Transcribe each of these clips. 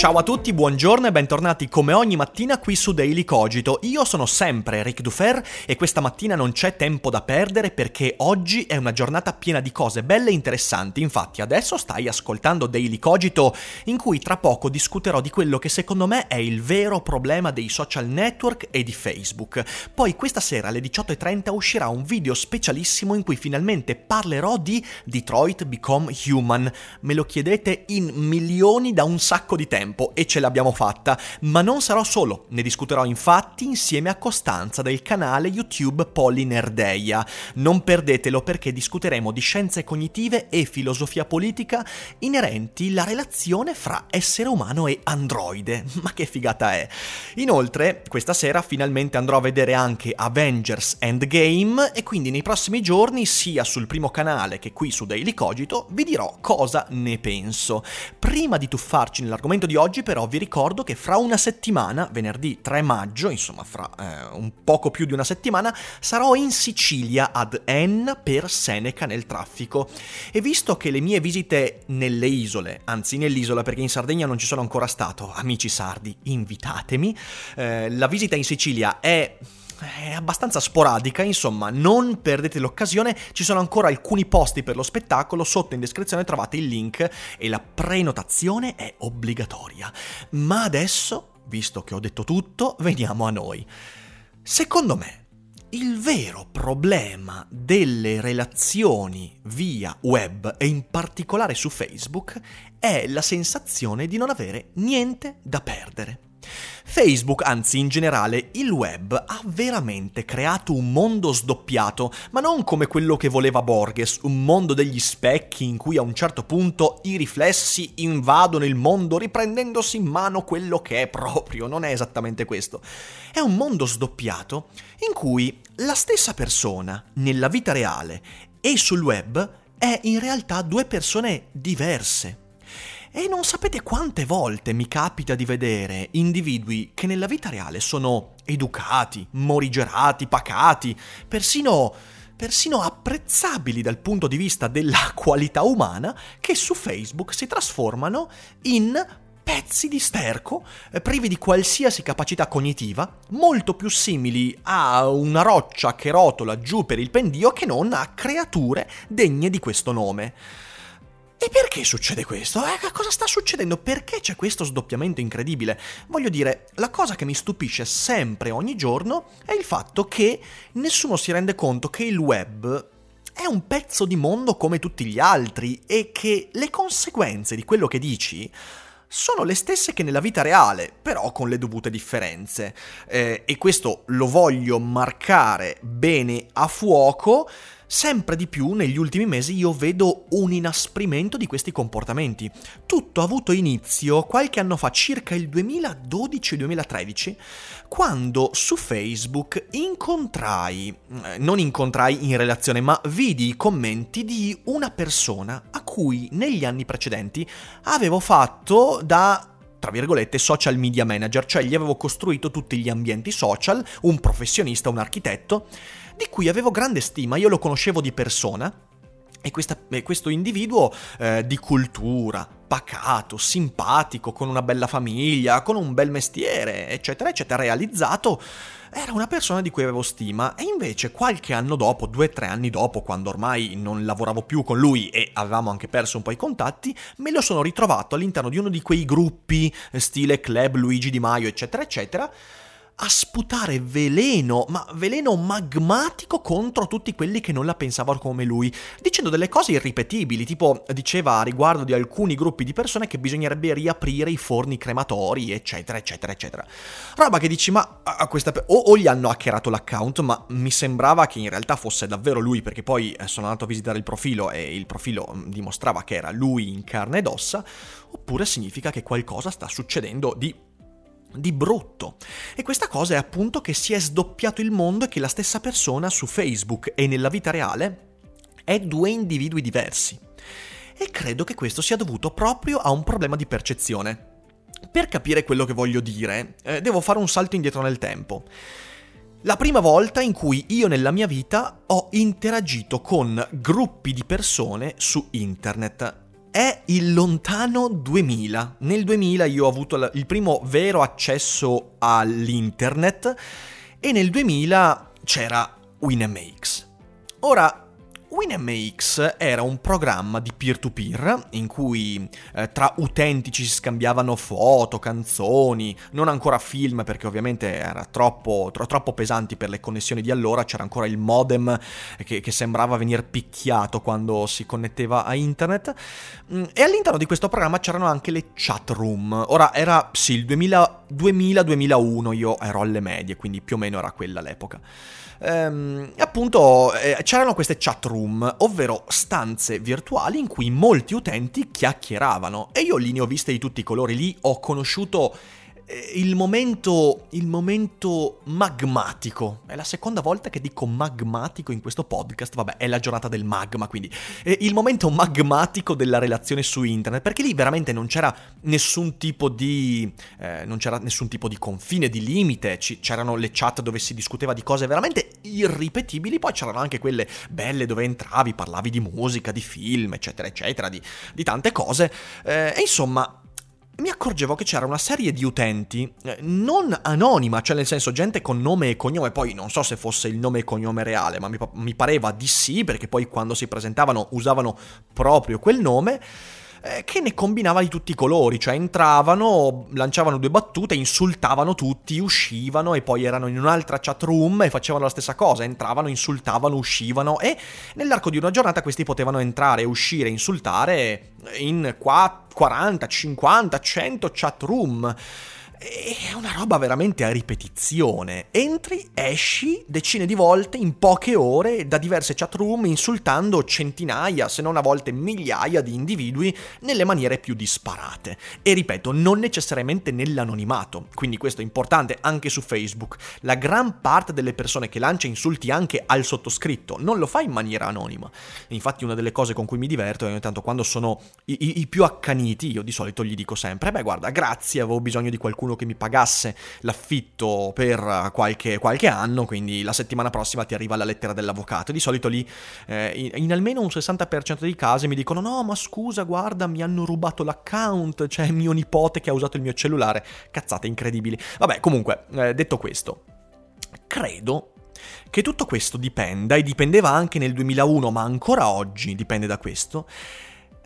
Ciao a tutti, buongiorno e bentornati come ogni mattina qui su Daily Cogito. Io sono sempre Ric Dufer e questa mattina non c'è tempo da perdere perché oggi è una giornata piena di cose belle e interessanti. Infatti adesso stai ascoltando Daily Cogito in cui tra poco discuterò di quello che secondo me è il vero problema dei social network e di Facebook. Poi questa sera alle 18.30 uscirà un video specialissimo in cui finalmente parlerò di Detroit Become Human. Me lo chiedete in milioni da un sacco di tempo tempo e ce l'abbiamo fatta, ma non sarò solo, ne discuterò infatti insieme a Costanza del canale YouTube Polinerdeia. Non perdetelo perché discuteremo di scienze cognitive e filosofia politica inerenti alla relazione fra essere umano e androide. Ma che figata è! Inoltre, questa sera finalmente andrò a vedere anche Avengers Endgame e quindi nei prossimi giorni, sia sul primo canale che qui su Daily Cogito, vi dirò cosa ne penso. Prima di tuffarci nell'argomento di oggi però vi ricordo che fra una settimana, venerdì 3 maggio, insomma fra eh, un poco più di una settimana, sarò in Sicilia ad Enna per Seneca nel traffico. E visto che le mie visite nelle isole, anzi nell'isola perché in Sardegna non ci sono ancora stato, amici sardi, invitatemi, eh, la visita in Sicilia è è abbastanza sporadica, insomma, non perdete l'occasione, ci sono ancora alcuni posti per lo spettacolo, sotto in descrizione trovate il link e la prenotazione è obbligatoria. Ma adesso, visto che ho detto tutto, veniamo a noi. Secondo me, il vero problema delle relazioni via web e in particolare su Facebook è la sensazione di non avere niente da perdere. Facebook, anzi in generale il web, ha veramente creato un mondo sdoppiato, ma non come quello che voleva Borges, un mondo degli specchi in cui a un certo punto i riflessi invadono il mondo riprendendosi in mano quello che è proprio, non è esattamente questo. È un mondo sdoppiato in cui la stessa persona, nella vita reale e sul web, è in realtà due persone diverse. E non sapete quante volte mi capita di vedere individui che nella vita reale sono educati, morigerati, pacati, persino persino apprezzabili dal punto di vista della qualità umana, che su Facebook si trasformano in pezzi di sterco, eh, privi di qualsiasi capacità cognitiva, molto più simili a una roccia che rotola giù per il pendio che non a creature degne di questo nome. E perché succede questo? Eh, cosa sta succedendo? Perché c'è questo sdoppiamento incredibile? Voglio dire, la cosa che mi stupisce sempre ogni giorno è il fatto che nessuno si rende conto che il web è un pezzo di mondo come tutti gli altri e che le conseguenze di quello che dici sono le stesse che nella vita reale, però con le dovute differenze. Eh, e questo lo voglio marcare bene a fuoco sempre di più negli ultimi mesi io vedo un inasprimento di questi comportamenti. Tutto ha avuto inizio qualche anno fa, circa il 2012-2013, quando su Facebook incontrai, eh, non incontrai in relazione, ma vidi i commenti di una persona a cui negli anni precedenti avevo fatto da tra virgolette, social media manager, cioè gli avevo costruito tutti gli ambienti social, un professionista, un architetto, di cui avevo grande stima, io lo conoscevo di persona, e, questa, e questo individuo eh, di cultura, pacato, simpatico, con una bella famiglia, con un bel mestiere, eccetera, eccetera, realizzato, era una persona di cui avevo stima. E invece qualche anno dopo, due o tre anni dopo, quando ormai non lavoravo più con lui e avevamo anche perso un po' i contatti, me lo sono ritrovato all'interno di uno di quei gruppi, stile club Luigi Di Maio, eccetera, eccetera, a sputare veleno, ma veleno magmatico contro tutti quelli che non la pensavano come lui, dicendo delle cose irripetibili, tipo diceva a riguardo di alcuni gruppi di persone che bisognerebbe riaprire i forni crematori, eccetera, eccetera, eccetera. Roba che dici, ma a questa... o, o gli hanno hackerato l'account, ma mi sembrava che in realtà fosse davvero lui, perché poi eh, sono andato a visitare il profilo e il profilo mm, dimostrava che era lui in carne ed ossa, oppure significa che qualcosa sta succedendo di di brutto. E questa cosa è appunto che si è sdoppiato il mondo e che la stessa persona su Facebook e nella vita reale è due individui diversi. E credo che questo sia dovuto proprio a un problema di percezione. Per capire quello che voglio dire, eh, devo fare un salto indietro nel tempo. La prima volta in cui io nella mia vita ho interagito con gruppi di persone su internet è il lontano 2000. Nel 2000 io ho avuto il primo vero accesso all'internet e nel 2000 c'era Winamax. Ora, WinMX era un programma di peer-to-peer in cui eh, tra utenti ci si scambiavano foto, canzoni, non ancora film perché ovviamente era troppo, tro- troppo pesanti per le connessioni di allora, c'era ancora il modem che, che sembrava venire picchiato quando si connetteva a internet mm, e all'interno di questo programma c'erano anche le chat room. Ora era sì il 2000-2001, io ero alle medie, quindi più o meno era quella l'epoca. Ehm, appunto eh, c'erano queste chat room, ovvero stanze virtuali in cui molti utenti chiacchieravano. E io lì ne ho viste di tutti i colori, lì ho conosciuto il momento, il momento magmatico. È la seconda volta che dico magmatico in questo podcast. Vabbè, è la giornata del magma, quindi. Eh, il momento magmatico della relazione su internet. Perché lì veramente non c'era nessun tipo di. Eh, non c'era nessun tipo di confine, di limite. C- c'erano le chat dove si discuteva di cose veramente irripetibili. Poi c'erano anche quelle belle dove entravi, parlavi di musica, di film, eccetera, eccetera, di, di tante cose. Eh, e insomma mi accorgevo che c'era una serie di utenti eh, non anonima, cioè nel senso gente con nome e cognome, poi non so se fosse il nome e cognome reale, ma mi, mi pareva di sì, perché poi quando si presentavano usavano proprio quel nome eh, che ne combinava di tutti i colori, cioè entravano, lanciavano due battute, insultavano tutti, uscivano e poi erano in un'altra chat room e facevano la stessa cosa, entravano, insultavano, uscivano e nell'arco di una giornata questi potevano entrare, uscire, insultare in 40, 50, 100 chat room. È una roba veramente a ripetizione. Entri, esci decine di volte in poche ore da diverse chat room insultando centinaia, se non a volte migliaia di individui nelle maniere più disparate. E ripeto, non necessariamente nell'anonimato. Quindi questo è importante anche su Facebook. La gran parte delle persone che lancia insulti anche al sottoscritto non lo fa in maniera anonima. Infatti una delle cose con cui mi diverto è ogni tanto quando sono i, i, i più accaniti, io di solito gli dico sempre, beh guarda, grazie, avevo bisogno di qualcuno qualcuno che mi pagasse l'affitto per qualche, qualche anno, quindi la settimana prossima ti arriva la lettera dell'avvocato. Di solito lì eh, in, in, almeno un 60% dei casi mi dicono no ma scusa guarda mi hanno rubato l'account, c'è cioè mio nipote che ha usato il mio cellulare. Cazzate incredibili. Vabbè comunque, eh, detto questo, credo che tutto questo dipenda, e dipendeva anche nel 2001, ma ancora oggi dipende da questo,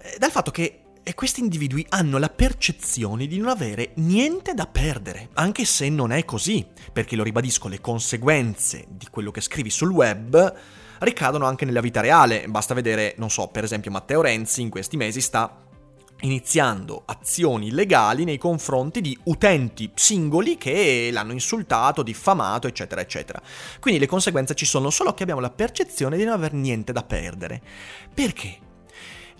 eh, dal fatto che e questi individui hanno la percezione di non avere niente da perdere, anche se non è così, perché lo ribadisco, le conseguenze di quello che scrivi sul web ricadono anche nella vita reale. Basta vedere, non so, per esempio Matteo Renzi in questi mesi sta iniziando azioni legali nei confronti di utenti singoli che l'hanno insultato, diffamato, eccetera, eccetera. Quindi le conseguenze ci sono, solo che abbiamo la percezione di non aver niente da perdere. Perché?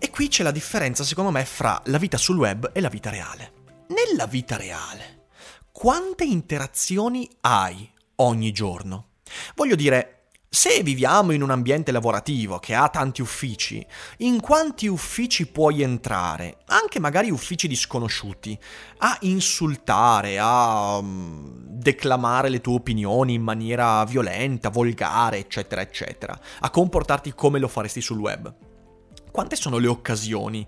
E qui c'è la differenza, secondo me, fra la vita sul web e la vita reale. Nella vita reale, quante interazioni hai ogni giorno? Voglio dire, se viviamo in un ambiente lavorativo che ha tanti uffici, in quanti uffici puoi entrare, anche magari uffici disconosciuti, a insultare, a um, declamare le tue opinioni in maniera violenta, volgare, eccetera, eccetera, a comportarti come lo faresti sul web? Quante sono le occasioni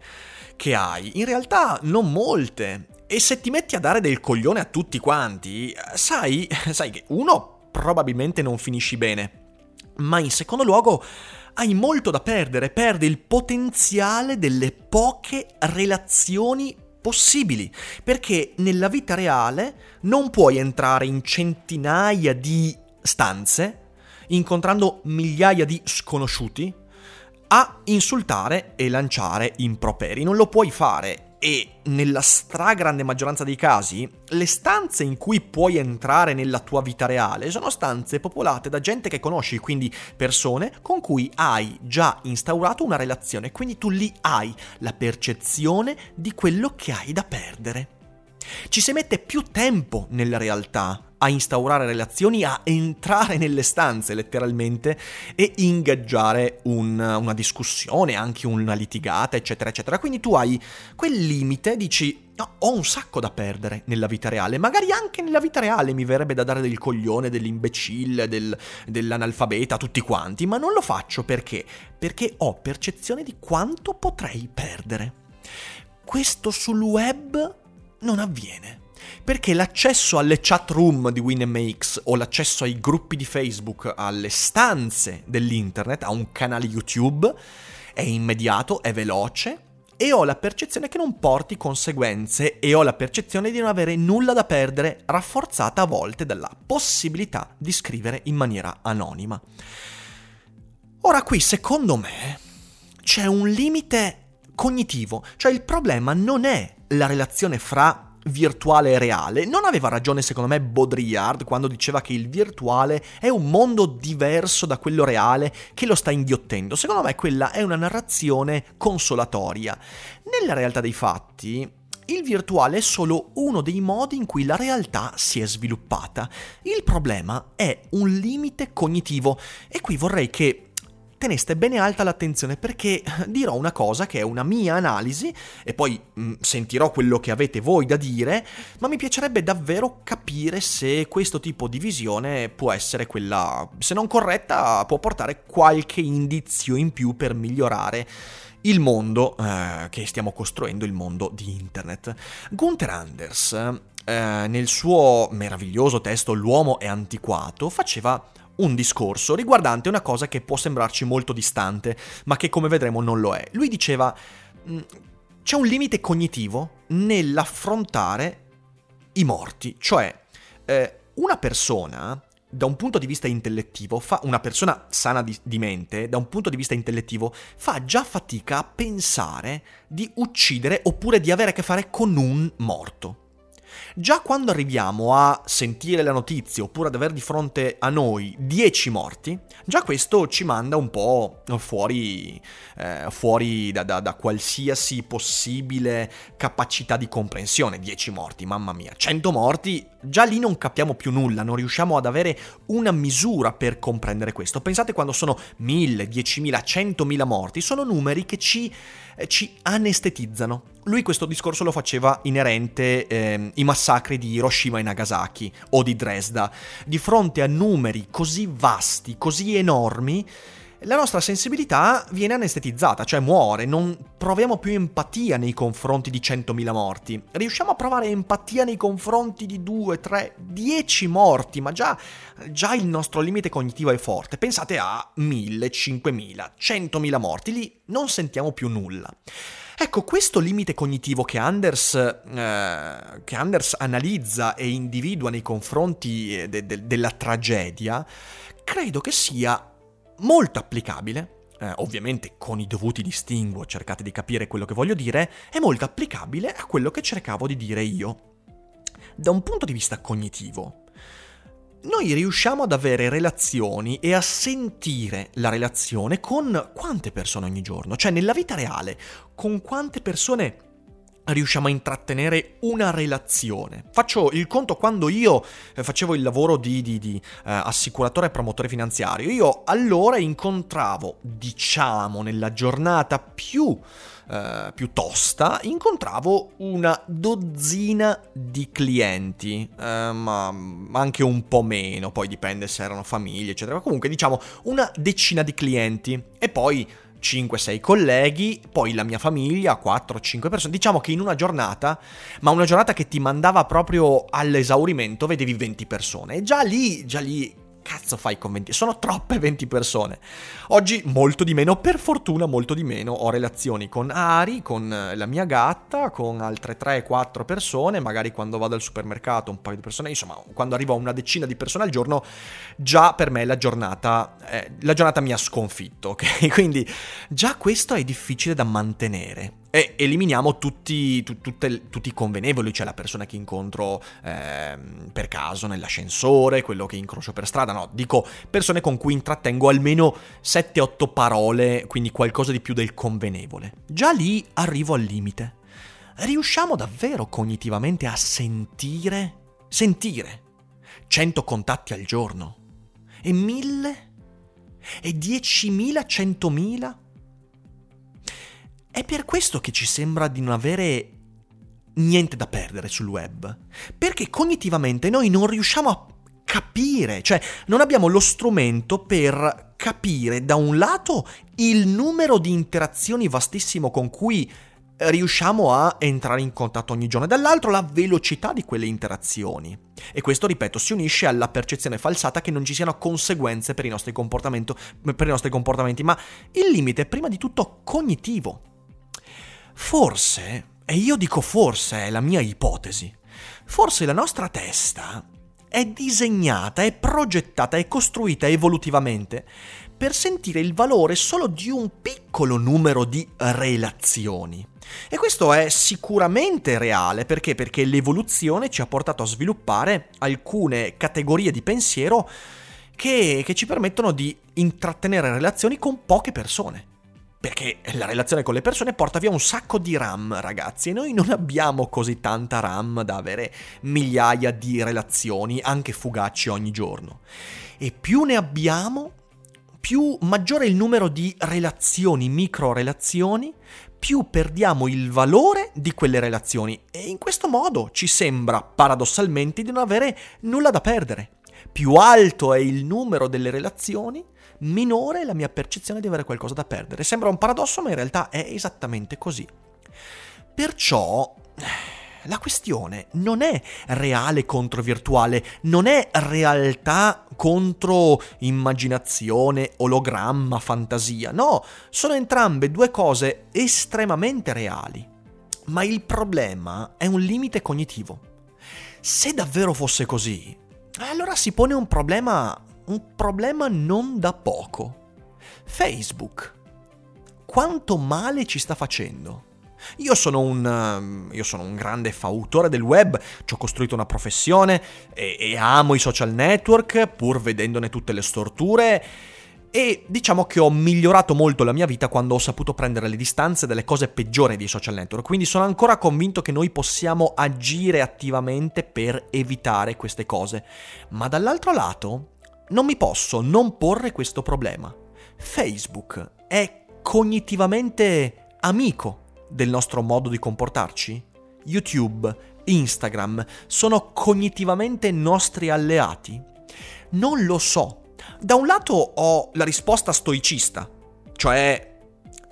che hai? In realtà non molte. E se ti metti a dare del coglione a tutti quanti, sai, sai che uno probabilmente non finisci bene. Ma in secondo luogo hai molto da perdere, perdi il potenziale delle poche relazioni possibili, perché nella vita reale non puoi entrare in centinaia di stanze, incontrando migliaia di sconosciuti, a insultare e lanciare improperi. Non lo puoi fare e nella stragrande maggioranza dei casi le stanze in cui puoi entrare nella tua vita reale sono stanze popolate da gente che conosci, quindi persone con cui hai già instaurato una relazione, quindi tu lì hai la percezione di quello che hai da perdere. Ci si mette più tempo nella realtà a instaurare relazioni, a entrare nelle stanze letteralmente e ingaggiare un, una discussione, anche una litigata, eccetera, eccetera. Quindi tu hai quel limite, dici No, ho un sacco da perdere nella vita reale, magari anche nella vita reale mi verrebbe da dare del coglione, dell'imbecille, del, dell'analfabeta, tutti quanti, ma non lo faccio perché? Perché ho percezione di quanto potrei perdere. Questo sul web non avviene. Perché l'accesso alle chat room di WinMX o l'accesso ai gruppi di Facebook, alle stanze dell'internet, a un canale YouTube, è immediato, è veloce e ho la percezione che non porti conseguenze e ho la percezione di non avere nulla da perdere, rafforzata a volte dalla possibilità di scrivere in maniera anonima. Ora qui, secondo me, c'è un limite cognitivo, cioè il problema non è la relazione fra virtuale e reale. Non aveva ragione secondo me Baudrillard quando diceva che il virtuale è un mondo diverso da quello reale che lo sta inghiottendo. Secondo me quella è una narrazione consolatoria. Nella realtà dei fatti, il virtuale è solo uno dei modi in cui la realtà si è sviluppata. Il problema è un limite cognitivo e qui vorrei che teneste bene alta l'attenzione perché dirò una cosa che è una mia analisi e poi mh, mm, sentirò quello che avete voi da dire, ma mi piacerebbe davvero capire se questo tipo di visione può essere quella, se non corretta, può portare qualche indizio in più per migliorare il mondo eh, che stiamo costruendo, il mondo di internet. Gunther Anders, eh, nel suo meraviglioso testo L'uomo è antiquato, faceva un discorso riguardante una cosa che può sembrarci molto distante, ma che come vedremo non lo è. Lui diceva mm, c'è un limite cognitivo nell'affrontare i morti, cioè eh, una persona da un punto di vista intellettivo, fa, una persona sana di, di, mente, da un punto di vista intellettivo, fa già fatica a pensare di uccidere oppure di avere a che fare con un morto. Già quando arriviamo a sentire la notizia oppure ad avere di fronte a noi 10 morti, già questo ci manda un po' fuori, eh, fuori da, da, da, qualsiasi possibile capacità di comprensione. 10 morti, mamma mia, 100 morti, già lì non capiamo più nulla, non riusciamo ad avere una misura per comprendere questo. Pensate quando sono 1000, 10.000, 100.000 morti, sono numeri che ci, eh, ci anestetizzano lui questo discorso lo faceva inerente eh, ai massacri di Hiroshima e Nagasaki o di Dresda. Di fronte a numeri così vasti, così enormi, la nostra sensibilità viene anestetizzata, cioè muore, non proviamo più empatia nei confronti di 100.000 morti. Riusciamo a provare empatia nei confronti di 2, 3, 10 morti, ma già, già il nostro limite cognitivo è forte. Pensate a 1.000, 5.000, 100.000 morti, lì non sentiamo più nulla. Ecco, questo limite cognitivo che Anders, eh, che Anders analizza e individua nei confronti eh, de- de- della tragedia, credo che sia molto applicabile, eh, ovviamente con i dovuti distinguo, cercate di capire quello che voglio dire, è molto applicabile a quello che cercavo di dire io. Da un punto di vista cognitivo, noi riusciamo ad avere relazioni e a sentire la relazione con quante persone ogni giorno? Cioè nella vita reale, con quante persone riusciamo a intrattenere una relazione. Faccio il conto quando io eh, facevo il lavoro di, di, di uh, assicuratore e promotore finanziario, io allora incontravo, diciamo, nella giornata più Uh, più tosta, incontravo una dozzina di clienti, uh, ma anche un po' meno, poi dipende se erano famiglie, eccetera. Comunque diciamo una decina di clienti e poi 5-6 colleghi, poi la mia famiglia, 4-5 persone. Diciamo che in una giornata, ma una giornata che ti mandava proprio all'esaurimento, vedevi 20 persone. E già lì, già lì cazzo fai con 20? Sono troppe 20 persone. Oggi molto di meno, per fortuna molto di meno, ho relazioni con Ari, con la mia gatta, con altre 3-4 persone, magari quando vado al supermercato un paio di persone, insomma, quando arrivo a una decina di persone al giorno, già per me la giornata, eh, la giornata mi ha sconfitto, ok? Quindi già questo è difficile da mantenere e eliminiamo tutti, tu, tutte, tutti, i convenevoli, cioè la persona che incontro eh, per caso nell'ascensore, quello che incrocio per strada, no, dico persone con cui intrattengo almeno 7-8 parole, quindi qualcosa di più del convenevole. Già lì arrivo al limite. Riusciamo davvero cognitivamente a sentire, sentire 100 contatti al giorno? E 1000? E 10.000, 100.000? È per questo che ci sembra di non avere niente da perdere sul web. Perché cognitivamente noi non riusciamo a capire, cioè non abbiamo lo strumento per capire da un lato il numero di interazioni vastissimo con cui riusciamo a entrare in contatto ogni giorno e dall'altro la velocità di quelle interazioni. E questo, ripeto, si unisce alla percezione falsata che non ci siano conseguenze per i nostri, per i nostri comportamenti, ma il limite è prima di tutto cognitivo. Forse, e io dico forse, è la mia ipotesi, forse la nostra testa è disegnata, è progettata, è costruita evolutivamente per sentire il valore solo di un piccolo numero di relazioni. E questo è sicuramente reale perché? Perché l'evoluzione ci ha portato a sviluppare alcune categorie di pensiero che, che ci permettono di intrattenere relazioni con poche persone. Perché la relazione con le persone porta via un sacco di RAM, ragazzi, e noi non abbiamo così tanta RAM da avere migliaia di relazioni, anche fugaci ogni giorno. E più ne abbiamo, più maggiore è il numero di relazioni, micro relazioni, più perdiamo il valore di quelle relazioni e in questo modo ci sembra paradossalmente di non avere nulla da perdere. Più alto è il numero delle relazioni, minore è la mia percezione di avere qualcosa da perdere. Sembra un paradosso, ma in realtà è esattamente così. Perciò la questione non è reale contro virtuale, non è realtà contro immaginazione, ologramma, fantasia, no, sono entrambe due cose estremamente reali. Ma il problema è un limite cognitivo. Se davvero fosse così, allora si pone un problema un problema non da poco. Facebook. Quanto male ci sta facendo? Io sono un, um, io sono un grande fautore del web, ci ho costruito una professione e, e amo i social network pur vedendone tutte le storture e diciamo che ho migliorato molto la mia vita quando ho saputo prendere le distanze dalle cose peggiori dei social network, quindi sono ancora convinto che noi possiamo agire attivamente per evitare queste cose. Ma dall'altro lato, non mi posso non porre questo problema. Facebook è cognitivamente amico del nostro modo di comportarci? YouTube, Instagram sono cognitivamente nostri alleati? Non lo so. Da un lato ho la risposta stoicista, cioè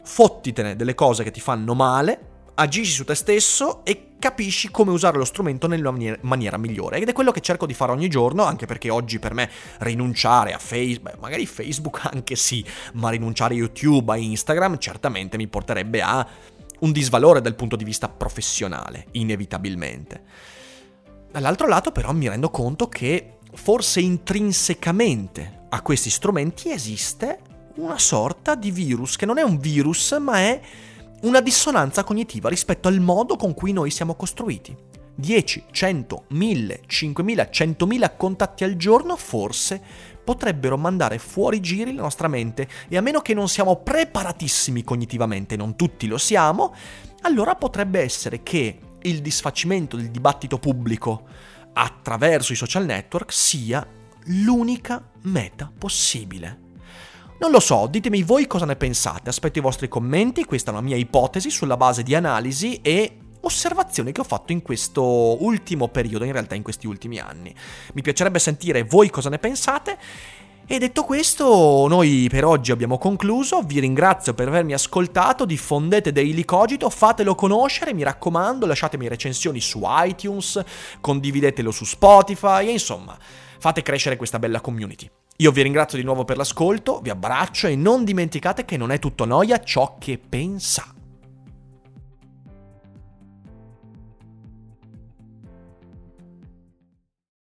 fottitene delle cose che ti fanno male, agisci su te stesso e capisci come usare lo strumento nella maniera, migliore. Ed è quello che cerco di fare ogni giorno, anche perché oggi per me rinunciare a Facebook, magari Facebook anche sì, ma rinunciare a YouTube, a Instagram, certamente mi porterebbe a un disvalore dal punto di vista professionale, inevitabilmente. Dall'altro lato però mi rendo conto che forse intrinsecamente a questi strumenti esiste una sorta di virus, che non è un virus, ma è una dissonanza cognitiva rispetto al modo con cui noi siamo costruiti. 10, 100, 1000, 5000, 100.000 contatti al giorno forse potrebbero mandare fuori giri la nostra mente e a meno che non siamo preparatissimi cognitivamente, non tutti lo siamo, allora potrebbe essere che il disfacimento del dibattito pubblico attraverso i social network sia l'unica meta possibile. Non lo so, ditemi voi cosa ne pensate, aspetto i vostri commenti, questa è una mia ipotesi sulla base di analisi e osservazioni che ho fatto in questo ultimo periodo, in realtà in questi ultimi anni. Mi piacerebbe sentire voi cosa ne pensate. E detto questo, noi per oggi abbiamo concluso, vi ringrazio per avermi ascoltato, diffondete Daily Cogito, fatelo conoscere, mi raccomando, lasciatemi recensioni su iTunes, condividetelo su Spotify, e insomma, fate crescere questa bella community. Io vi ringrazio di nuovo per l'ascolto, vi abbraccio e non dimenticate che non è tutto noia ciò che pensa.